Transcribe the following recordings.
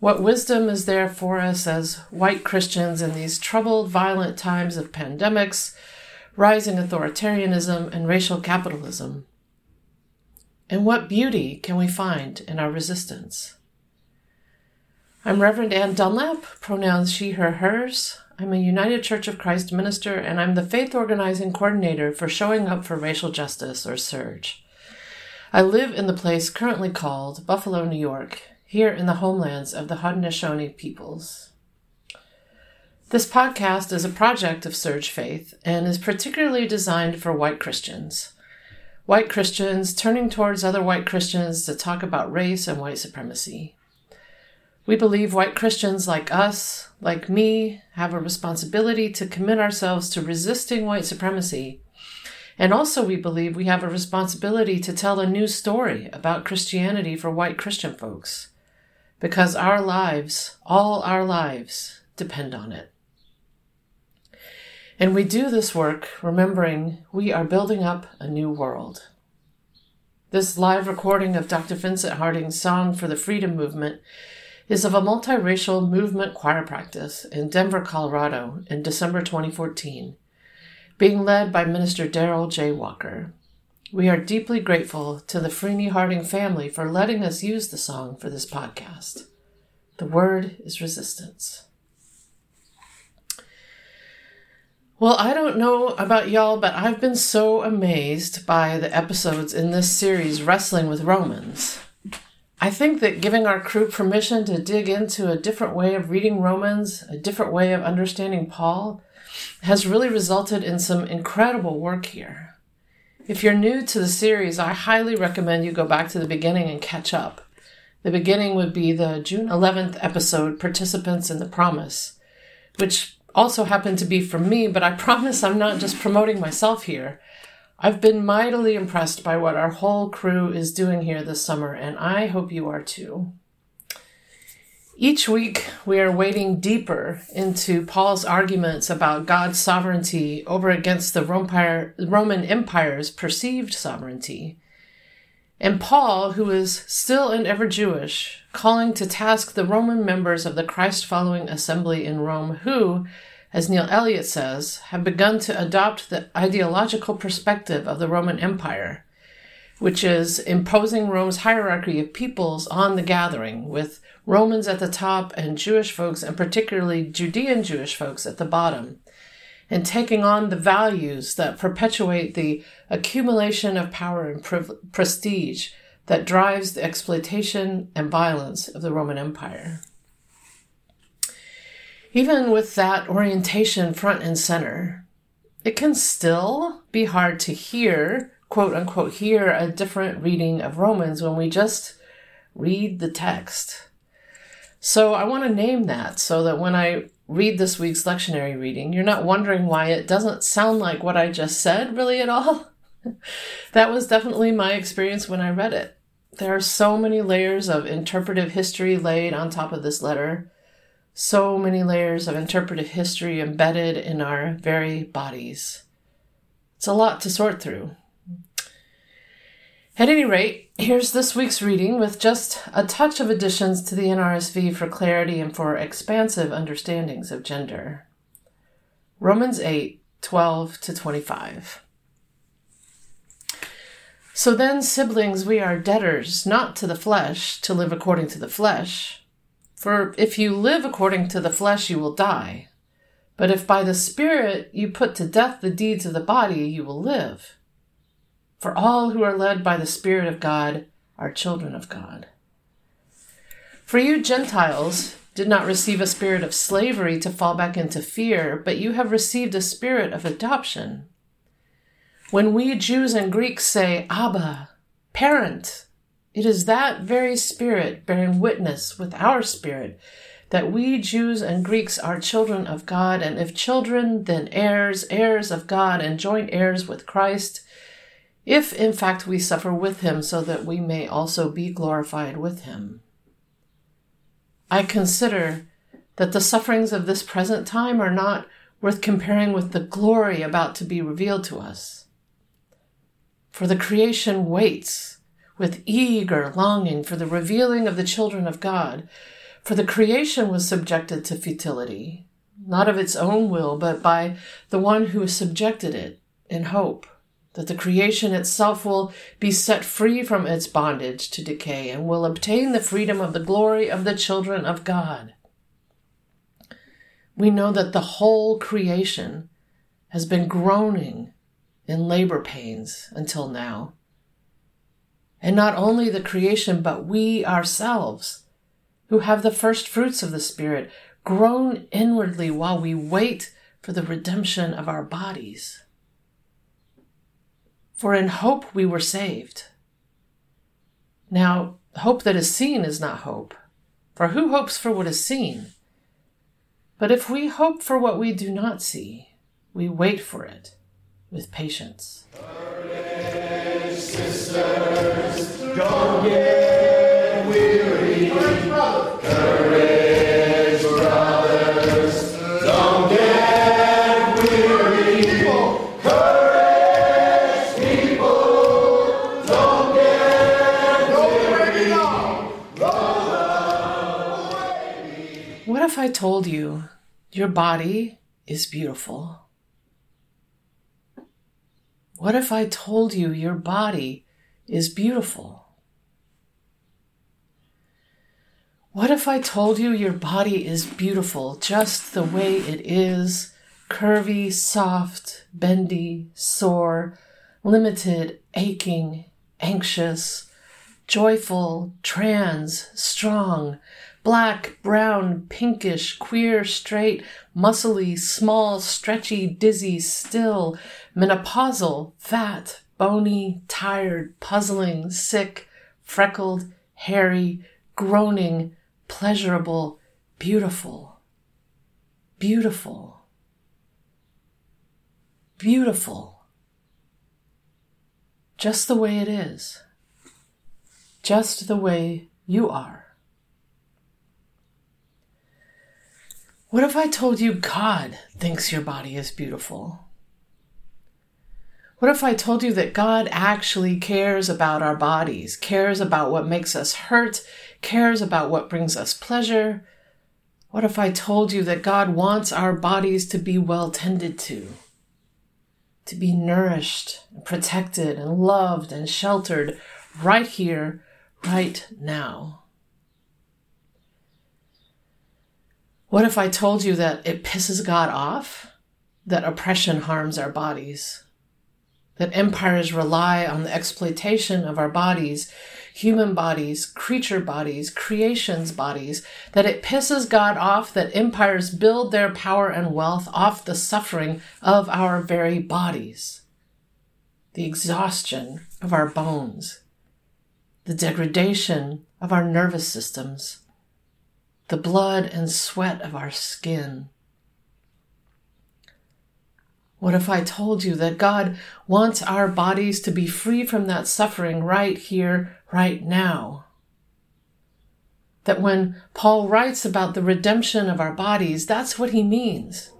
What wisdom is there for us as white Christians in these troubled, violent times of pandemics, rising authoritarianism, and racial capitalism? And what beauty can we find in our resistance? I'm Reverend Anne Dunlap, pronouns she, her, hers. I'm a United Church of Christ minister, and I'm the faith organizing coordinator for Showing Up for Racial Justice, or SURJ. I live in the place currently called Buffalo, New York, here in the homelands of the Haudenosaunee peoples. This podcast is a project of SURJ Faith and is particularly designed for white Christians. White Christians turning towards other white Christians to talk about race and white supremacy. We believe white Christians like us, like me, have a responsibility to commit ourselves to resisting white supremacy. And also, we believe we have a responsibility to tell a new story about Christianity for white Christian folks because our lives, all our lives, depend on it. And we do this work remembering we are building up a new world. This live recording of Dr. Vincent Harding's Song for the Freedom Movement is of a multiracial movement choir practice in Denver, Colorado in December 2014, being led by Minister Daryl J. Walker. We are deeply grateful to the Freeney Harding family for letting us use the song for this podcast. The word is resistance. Well, I don't know about y'all, but I've been so amazed by the episodes in this series wrestling with Romans. I think that giving our crew permission to dig into a different way of reading Romans, a different way of understanding Paul, has really resulted in some incredible work here. If you're new to the series, I highly recommend you go back to the beginning and catch up. The beginning would be the June 11th episode, Participants in the Promise, which also happened to be from me, but I promise I'm not just promoting myself here. I've been mightily impressed by what our whole crew is doing here this summer, and I hope you are too. Each week, we are wading deeper into Paul's arguments about God's sovereignty over against the Roman Empire's perceived sovereignty. And Paul, who is still and ever Jewish, calling to task the Roman members of the Christ following assembly in Rome, who, as Neil Elliott says, have begun to adopt the ideological perspective of the Roman Empire, which is imposing Rome's hierarchy of peoples on the gathering, with Romans at the top and Jewish folks, and particularly Judean Jewish folks, at the bottom, and taking on the values that perpetuate the accumulation of power and prestige that drives the exploitation and violence of the Roman Empire. Even with that orientation front and center, it can still be hard to hear, quote unquote, hear a different reading of Romans when we just read the text. So I want to name that so that when I read this week's lectionary reading, you're not wondering why it doesn't sound like what I just said really at all. that was definitely my experience when I read it. There are so many layers of interpretive history laid on top of this letter, so many layers of interpretive history embedded in our very bodies. It's a lot to sort through. At any rate, here's this week's reading with just a touch of additions to the NRSV for clarity and for expansive understandings of gender. Romans 8 12 to 25. So then, siblings, we are debtors, not to the flesh, to live according to the flesh. For if you live according to the flesh, you will die. But if by the Spirit you put to death the deeds of the body, you will live. For all who are led by the Spirit of God are children of God. For you Gentiles did not receive a spirit of slavery to fall back into fear, but you have received a spirit of adoption. When we Jews and Greeks say, Abba, parent, it is that very spirit bearing witness with our spirit that we Jews and Greeks are children of God, and if children, then heirs, heirs of God, and joint heirs with Christ, if in fact we suffer with him, so that we may also be glorified with him. I consider that the sufferings of this present time are not worth comparing with the glory about to be revealed to us. For the creation waits with eager longing for the revealing of the children of God. For the creation was subjected to futility, not of its own will, but by the one who subjected it in hope that the creation itself will be set free from its bondage to decay and will obtain the freedom of the glory of the children of God. We know that the whole creation has been groaning in labor pains until now. And not only the creation, but we ourselves, who have the first fruits of the Spirit, groan inwardly while we wait for the redemption of our bodies. For in hope we were saved. Now, hope that is seen is not hope. For who hopes for what is seen? But if we hope for what we do not see, we wait for it with patience. Courage, sisters, don't get weary. Courage. If I told you your body is beautiful? What if I told you your body is beautiful? What if I told you your body is beautiful just the way it is curvy, soft, bendy, sore, limited, aching, anxious, joyful, trans, strong, black, brown, pinkish, queer, straight, muscly, small, stretchy, dizzy, still, menopausal, fat, bony, tired, puzzling, sick, freckled, hairy, groaning, pleasurable, beautiful, beautiful, beautiful. Just the way it is. Just the way you are. What if I told you God thinks your body is beautiful? What if I told you that God actually cares about our bodies, cares about what makes us hurt, cares about what brings us pleasure? What if I told you that God wants our bodies to be well tended to, to be nourished, and protected, and loved and sheltered right here, right now? What if I told you that it pisses God off that oppression harms our bodies? That empires rely on the exploitation of our bodies, human bodies, creature bodies, creation's bodies, that it pisses God off that empires build their power and wealth off the suffering of our very bodies, the exhaustion of our bones, the degradation of our nervous systems the blood and sweat of our skin. What if I told you that God wants our bodies to be free from that suffering right here, right now? That when Paul writes about the redemption of our bodies, that's what he means.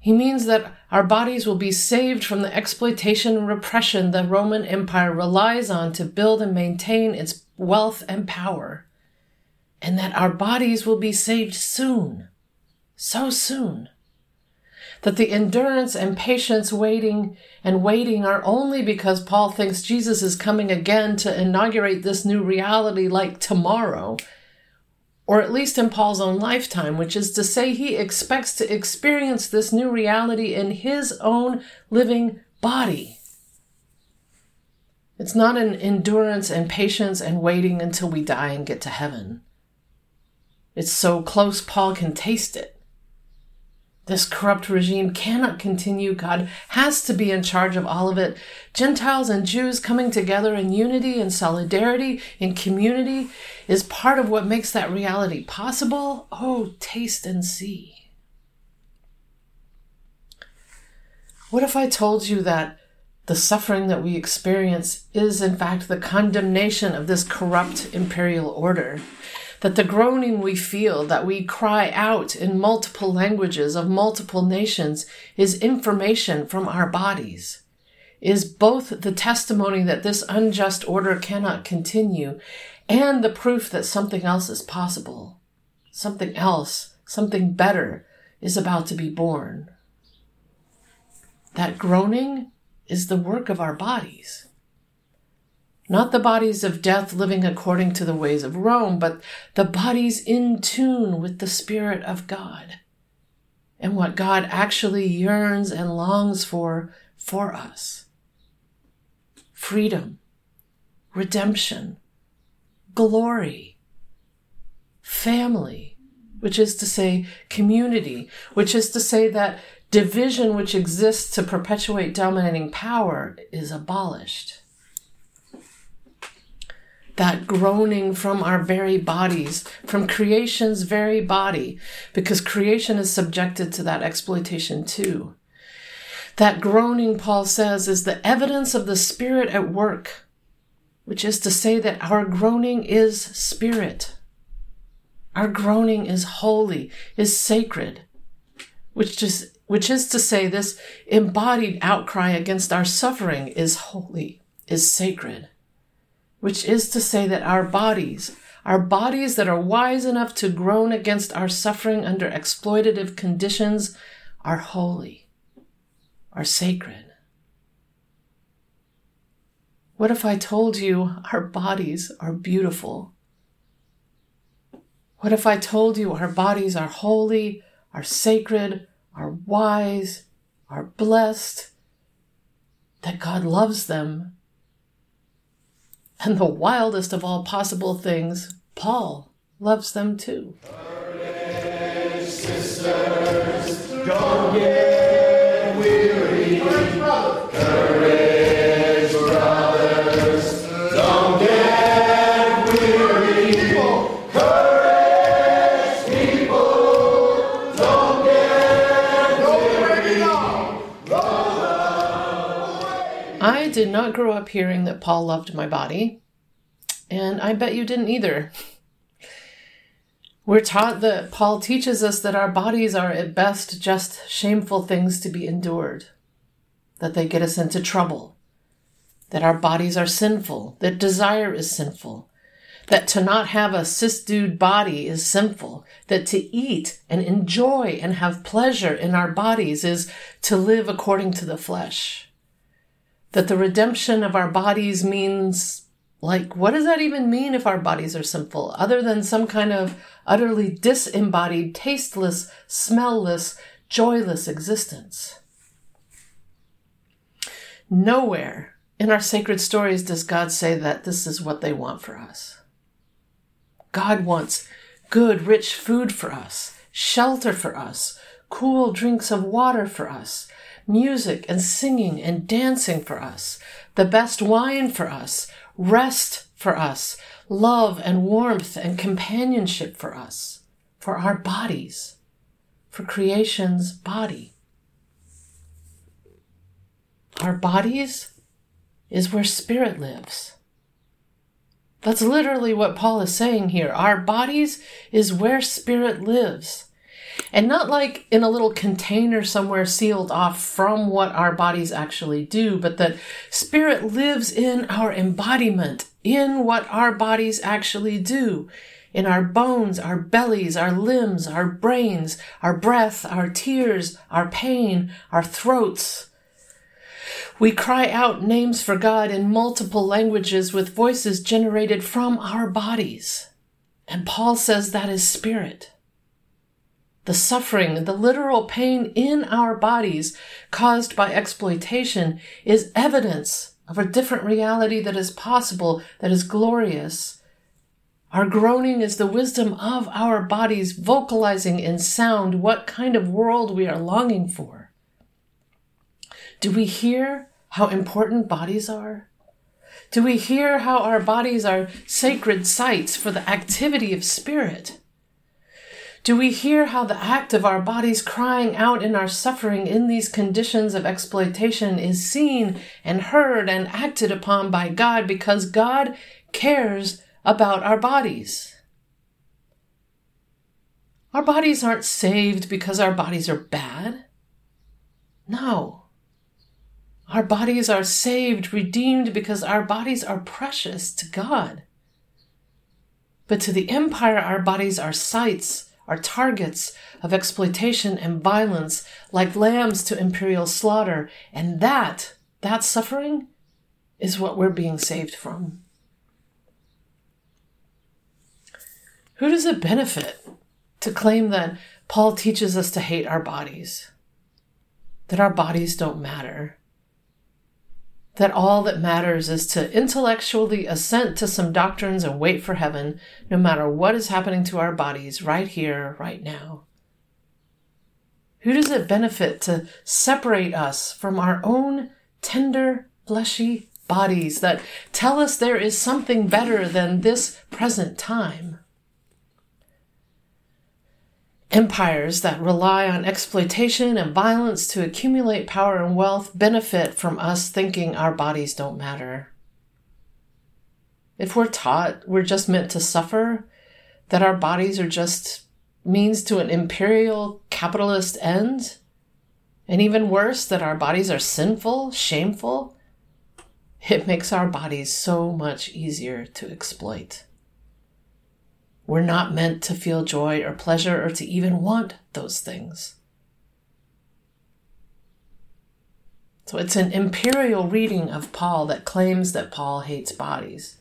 He means that our bodies will be saved from the exploitation and repression the Roman Empire relies on to build and maintain its wealth and power and that our bodies will be saved soon, so soon. That the endurance and patience waiting and waiting are only because Paul thinks Jesus is coming again to inaugurate this new reality like tomorrow, or at least in Paul's own lifetime, which is to say, he expects to experience this new reality in his own living body. It's not an endurance and patience and waiting until we die and get to heaven. It's so close Paul can taste it. This corrupt regime cannot continue. God has to be in charge of all of it. Gentiles and Jews coming together in unity and solidarity in community is part of what makes that reality possible. Oh, taste and see. What if I told you that the suffering that we experience is, in fact, the condemnation of this corrupt imperial order? That the groaning we feel, that we cry out in multiple languages of multiple nations, is information from our bodies, is both the testimony that this unjust order cannot continue and the proof that something else is possible. Something else, something better is about to be born. That groaning is the work of our bodies not the bodies of death living according to the ways of Rome, but the bodies in tune with the Spirit of God and what God actually yearns and longs for for us. Freedom, redemption, glory, family, which is to say community, which is to say that division which exists to perpetuate dominating power is abolished that groaning from our very bodies, from creation's very body, because creation is subjected to that exploitation too. That groaning, Paul says, is the evidence of the Spirit at work, which is to say that our groaning is spirit. Our groaning is holy, is sacred, which is, which is to say, this embodied outcry against our suffering is holy, is sacred which is to say that our bodies, our bodies that are wise enough to groan against our suffering under exploitative conditions, are holy, are sacred. What if I told you our bodies are beautiful? What if I told you our bodies are holy, are sacred, are wise, are blessed, that God loves them and the wildest of all possible things, Paul loves them too. Sisters, don't get weary. Did not grow up hearing that Paul loved my body. And I bet you didn't either. We're taught that Paul teaches us that our bodies are at best just shameful things to be endured, that they get us into trouble, that our bodies are sinful, that desire is sinful, that to not have a cisdued body is sinful, that to eat and enjoy and have pleasure in our bodies is to live according to the flesh, that the redemption of our bodies means like, what does that even mean if our bodies are sinful, other than some kind of utterly disembodied, tasteless, smellless, joyless existence? Nowhere in our sacred stories does God say that this is what they want for us. God wants good, rich food for us, shelter for us, cool drinks of water for us, music and singing and dancing for us, the best wine for us, rest for us, love and warmth and companionship for us, for our bodies, for creation's body. Our bodies is where spirit lives. That's literally what Paul is saying here. Our bodies is where spirit lives. And not like in a little container somewhere sealed off from what our bodies actually do, but that spirit lives in our embodiment, in what our bodies actually do, in our bones, our bellies, our limbs, our brains, our breath, our tears, our pain, our throats. We cry out names for God in multiple languages with voices generated from our bodies. And Paul says that is spirit the suffering, the literal pain in our bodies caused by exploitation is evidence of a different reality that is possible, that is glorious, Our groaning is the wisdom of our bodies vocalizing in sound what kind of world we are longing for. Do we hear how important bodies are? Do we hear how our bodies are sacred sites for the activity of spirit? Do we hear how the act of our bodies crying out in our suffering in these conditions of exploitation is seen and heard and acted upon by God because God cares about our bodies? Our bodies aren't saved because our bodies are bad. No. Our bodies are saved, redeemed because our bodies are precious to God. But to the empire, our bodies are sites, are targets of exploitation and violence, like lambs to imperial slaughter. And that, that suffering, is what we're being saved from. Who does it benefit to claim that Paul teaches us to hate our bodies? That our bodies don't matter? That all that matters is to intellectually assent to some doctrines and wait for heaven, no matter what is happening to our bodies right here, right now. Who does it benefit to separate us from our own tender, fleshy bodies that tell us there is something better than this present time? Empires that rely on exploitation and violence to accumulate power and wealth benefit from us thinking our bodies don't matter. If we're taught we're just meant to suffer, that our bodies are just means to an imperial capitalist end, and even worse, that our bodies are sinful, shameful, it makes our bodies so much easier to exploit. We're not meant to feel joy or pleasure or to even want those things. So it's an imperial reading of Paul that claims that Paul hates bodies.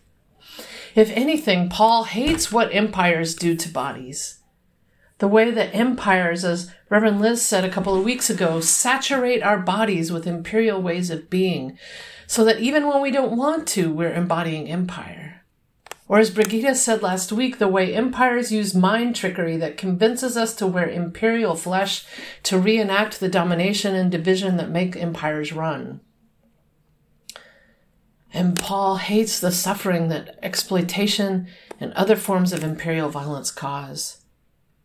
If anything, Paul hates what empires do to bodies. The way that empires, as Reverend Liz said a couple of weeks ago, saturate our bodies with imperial ways of being, so that even when we don't want to, we're embodying empire. Or as Brigida said last week, the way empires use mind trickery that convinces us to wear imperial flesh to reenact the domination and division that make empires run. And Paul hates the suffering that exploitation and other forms of imperial violence cause.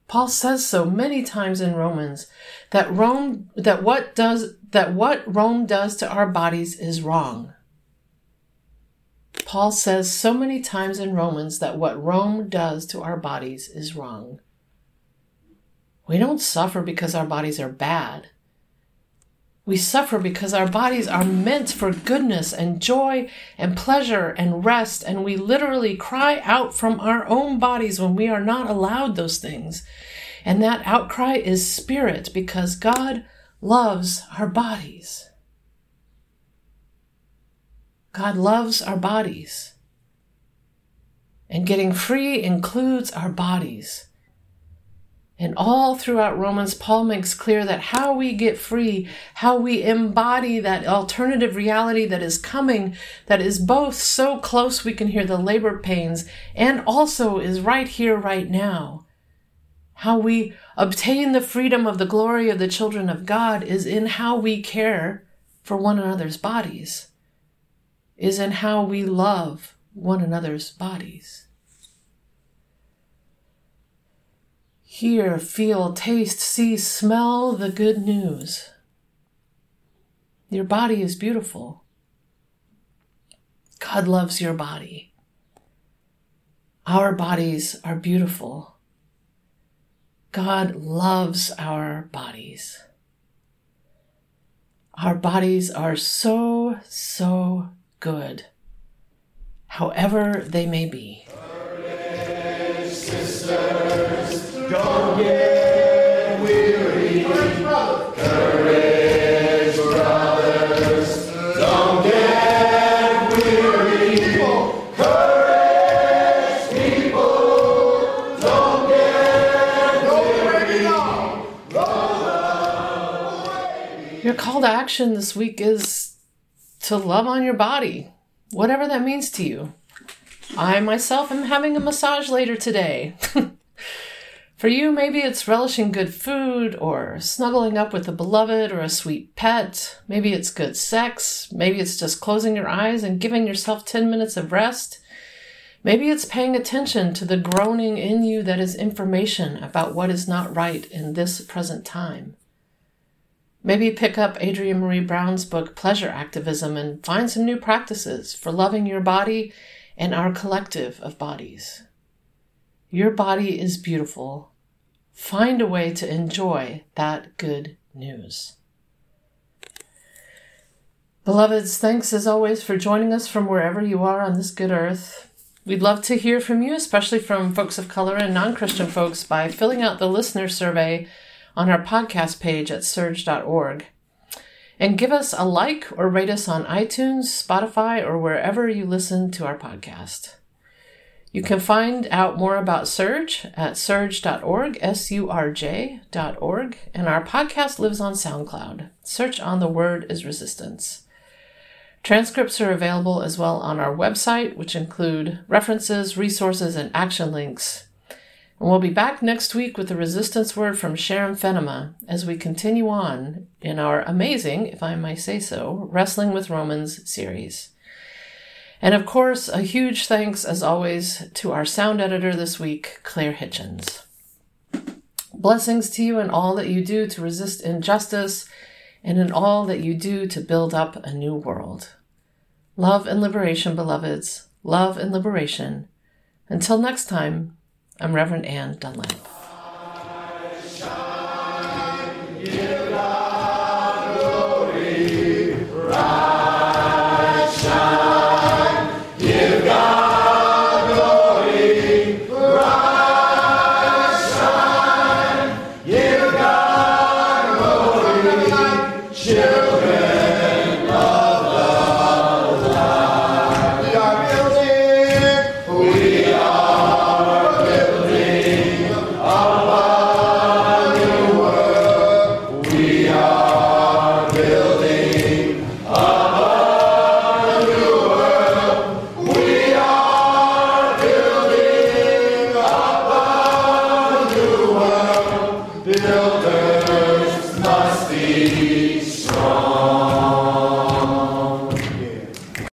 Paul says so many times in Romans that Rome that what does that what Rome does to our bodies is wrong. Paul says so many times in Romans that what Rome does to our bodies is wrong. We don't suffer because our bodies are bad. We suffer because our bodies are meant for goodness and joy and pleasure and rest, and we literally cry out from our own bodies when we are not allowed those things. And that outcry is spirit because God loves our bodies. God loves our bodies. And getting free includes our bodies. And all throughout Romans, Paul makes clear that how we get free, how we embody that alternative reality that is coming, that is both so close we can hear the labor pains and also is right here, right now. How we obtain the freedom of the glory of the children of God is in how we care for one another's bodies is in how we love one another's bodies. Hear, feel, taste, see, smell the good news. Your body is beautiful. God loves your body. Our bodies are beautiful. God loves our bodies. Our bodies are so, so good, however they may be. Courage, sisters, don't get weary. Courage, brothers, don't get weary. Courage, people, don't get weary. Your call to action this week is to love on your body, whatever that means to you. I myself am having a massage later today. For you, maybe it's relishing good food or snuggling up with a beloved or a sweet pet. Maybe it's good sex. Maybe it's just closing your eyes and giving yourself 10 minutes of rest. Maybe it's paying attention to the groaning in you that is information about what is not right in this present time. Maybe pick up Adrienne Maree Brown's book, Pleasure Activism, and find some new practices for loving your body and our collective of bodies. Your body is beautiful. Find a way to enjoy that good news. Beloveds, thanks as always for joining us from wherever you are on this good earth. We'd love to hear from you, especially from folks of color and non Christian folks, by filling out the listener survey on our podcast page at surj.org. And give us a like or rate us on iTunes, Spotify, or wherever you listen to our podcast. You can find out more about SURJ at surge.org, S U R J.org, and our podcast lives on SoundCloud. Search on the word is resistance. Transcripts are available as well on our website, which include references, resources, and action links and we'll be back next week with the resistance word from Sharon Fennema as we continue on in our amazing, if I may say so, Wrestling with Romans series. And of course, a huge thanks, as always, to our sound editor this week, Claire Hitchens. Blessings to you in all that you do to resist injustice and in all that you do to build up a new world. Love and liberation, beloveds. Love and liberation. Until next time, I'm Reverend Anne Dunlap.